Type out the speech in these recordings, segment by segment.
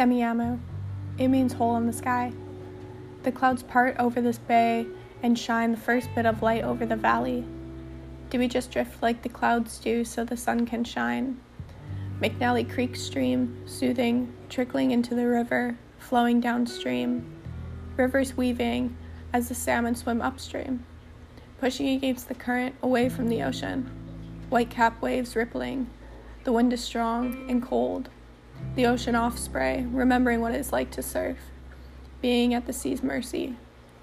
Semiahmoo. It means hole in the sky. The clouds part over this bay and shine the first bit of light over the valley. Do we just drift like the clouds do so the sun can shine? McNally Creek stream, soothing, trickling into the river, flowing downstream. Rivers weaving as the salmon swim upstream, pushing against the current away from the ocean. White cap waves rippling. The wind is strong and cold. The ocean off spray, remembering what it's like to surf. Being at the sea's mercy.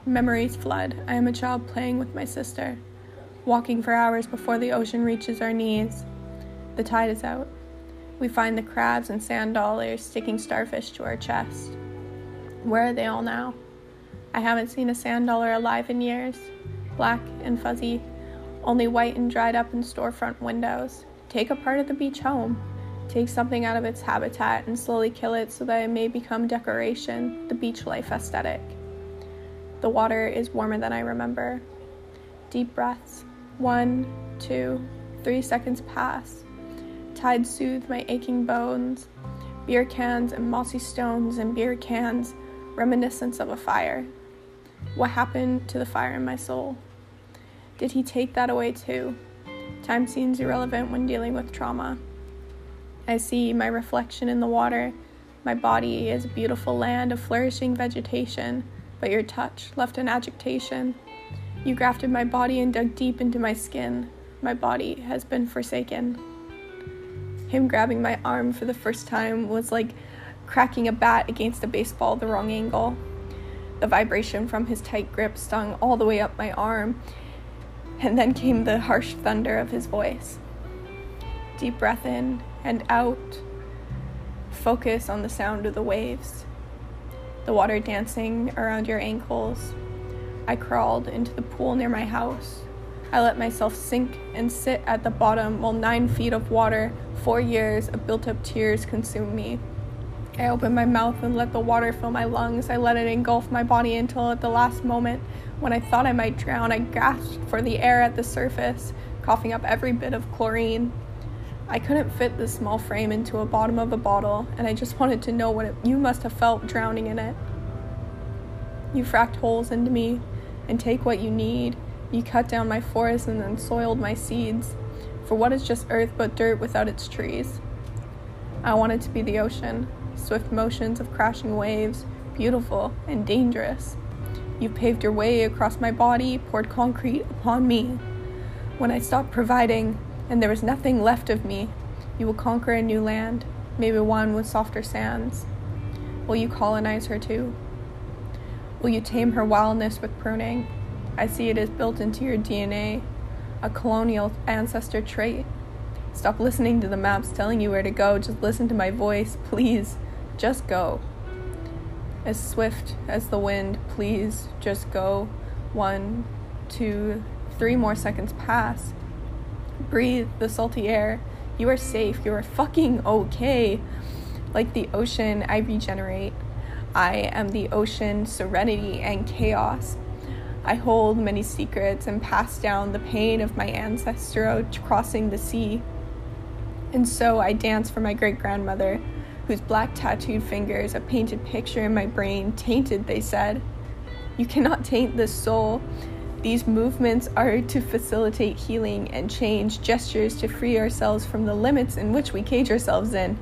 Memories flood. I am a child playing with my sister. Walking for hours before the ocean reaches our knees. The tide is out. We find the crabs and sand dollars sticking starfish to our chest. Where are they all now? I haven't seen a sand dollar alive in years. Black and fuzzy, only white and dried up in storefront windows. Take a part of the beach home. Take something out of its habitat and slowly kill it so that it may become decoration, the beach life aesthetic. The water is warmer than I remember. Deep breaths. One, two, three seconds pass. Tide soothe my aching bones. Beer cans and mossy stones and beer cans, reminiscence of a fire. What happened to the fire in my soul? Did he take that away too? Time seems irrelevant when dealing with trauma. I see my reflection in the water. My body is a beautiful land of flourishing vegetation, but your touch left an agitation. You grafted my body and dug deep into my skin. My body has been forsaken. Him grabbing my arm for the first time was like cracking a bat against a baseball the wrong angle. The vibration from his tight grip stung all the way up my arm, and then came the harsh thunder of his voice. Deep breath in and out. Focus on the sound of the waves, the water dancing around your ankles. I crawled into the pool near my house. I let myself sink and sit at the bottom while nine feet of water, four years of built up tears consumed me. I opened my mouth and let the water fill my lungs. I let it engulf my body until at the last moment, when I thought I might drown, I gasped for the air at the surface, coughing up every bit of chlorine. I couldn't fit the small frame into a bottom of a bottle, and I just wanted to know what it, you must have felt drowning in it. You fracked holes into me and take what you need you cut down my forest and then soiled my seeds. For what is just earth but dirt without its trees? I wanted to be the ocean, swift motions of crashing waves, beautiful and dangerous. You paved your way across my body, poured concrete upon me. When I stopped providing and there was nothing left of me, you will conquer a new land, maybe one with softer sands. Will you colonize her too? Will you tame her wildness with pruning? I see it is built into your DNA, a colonial ancestor trait. Stop listening to the maps telling you where to go. Just listen to my voice. Please, just go. As swift as the wind, please just go. One, two, three more seconds pass. Breathe the salty air. You are safe. You are fucking okay. Like the ocean, I regenerate. I am the ocean, serenity and chaos. I hold many secrets and pass down the pain of my ancestor crossing the sea. And so I dance for my great grandmother, whose black tattooed fingers, a painted picture in my brain, tainted, they said. You cannot taint this soul. These movements are to facilitate healing and change, gestures to free ourselves from the limits in which we cage ourselves in.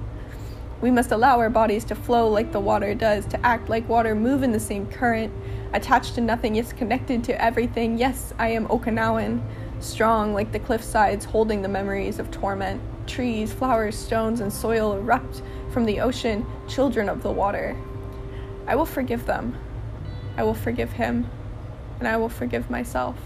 We must allow our bodies to flow like the water does, to act like water, move in the same current, attached to nothing, yet connected to everything. Yes, I am Okinawan, strong like the cliff sides, holding the memories of torment. Trees, flowers, stones, and soil erupt from the ocean, children of the water. I will forgive them. I will forgive him, and I will forgive myself.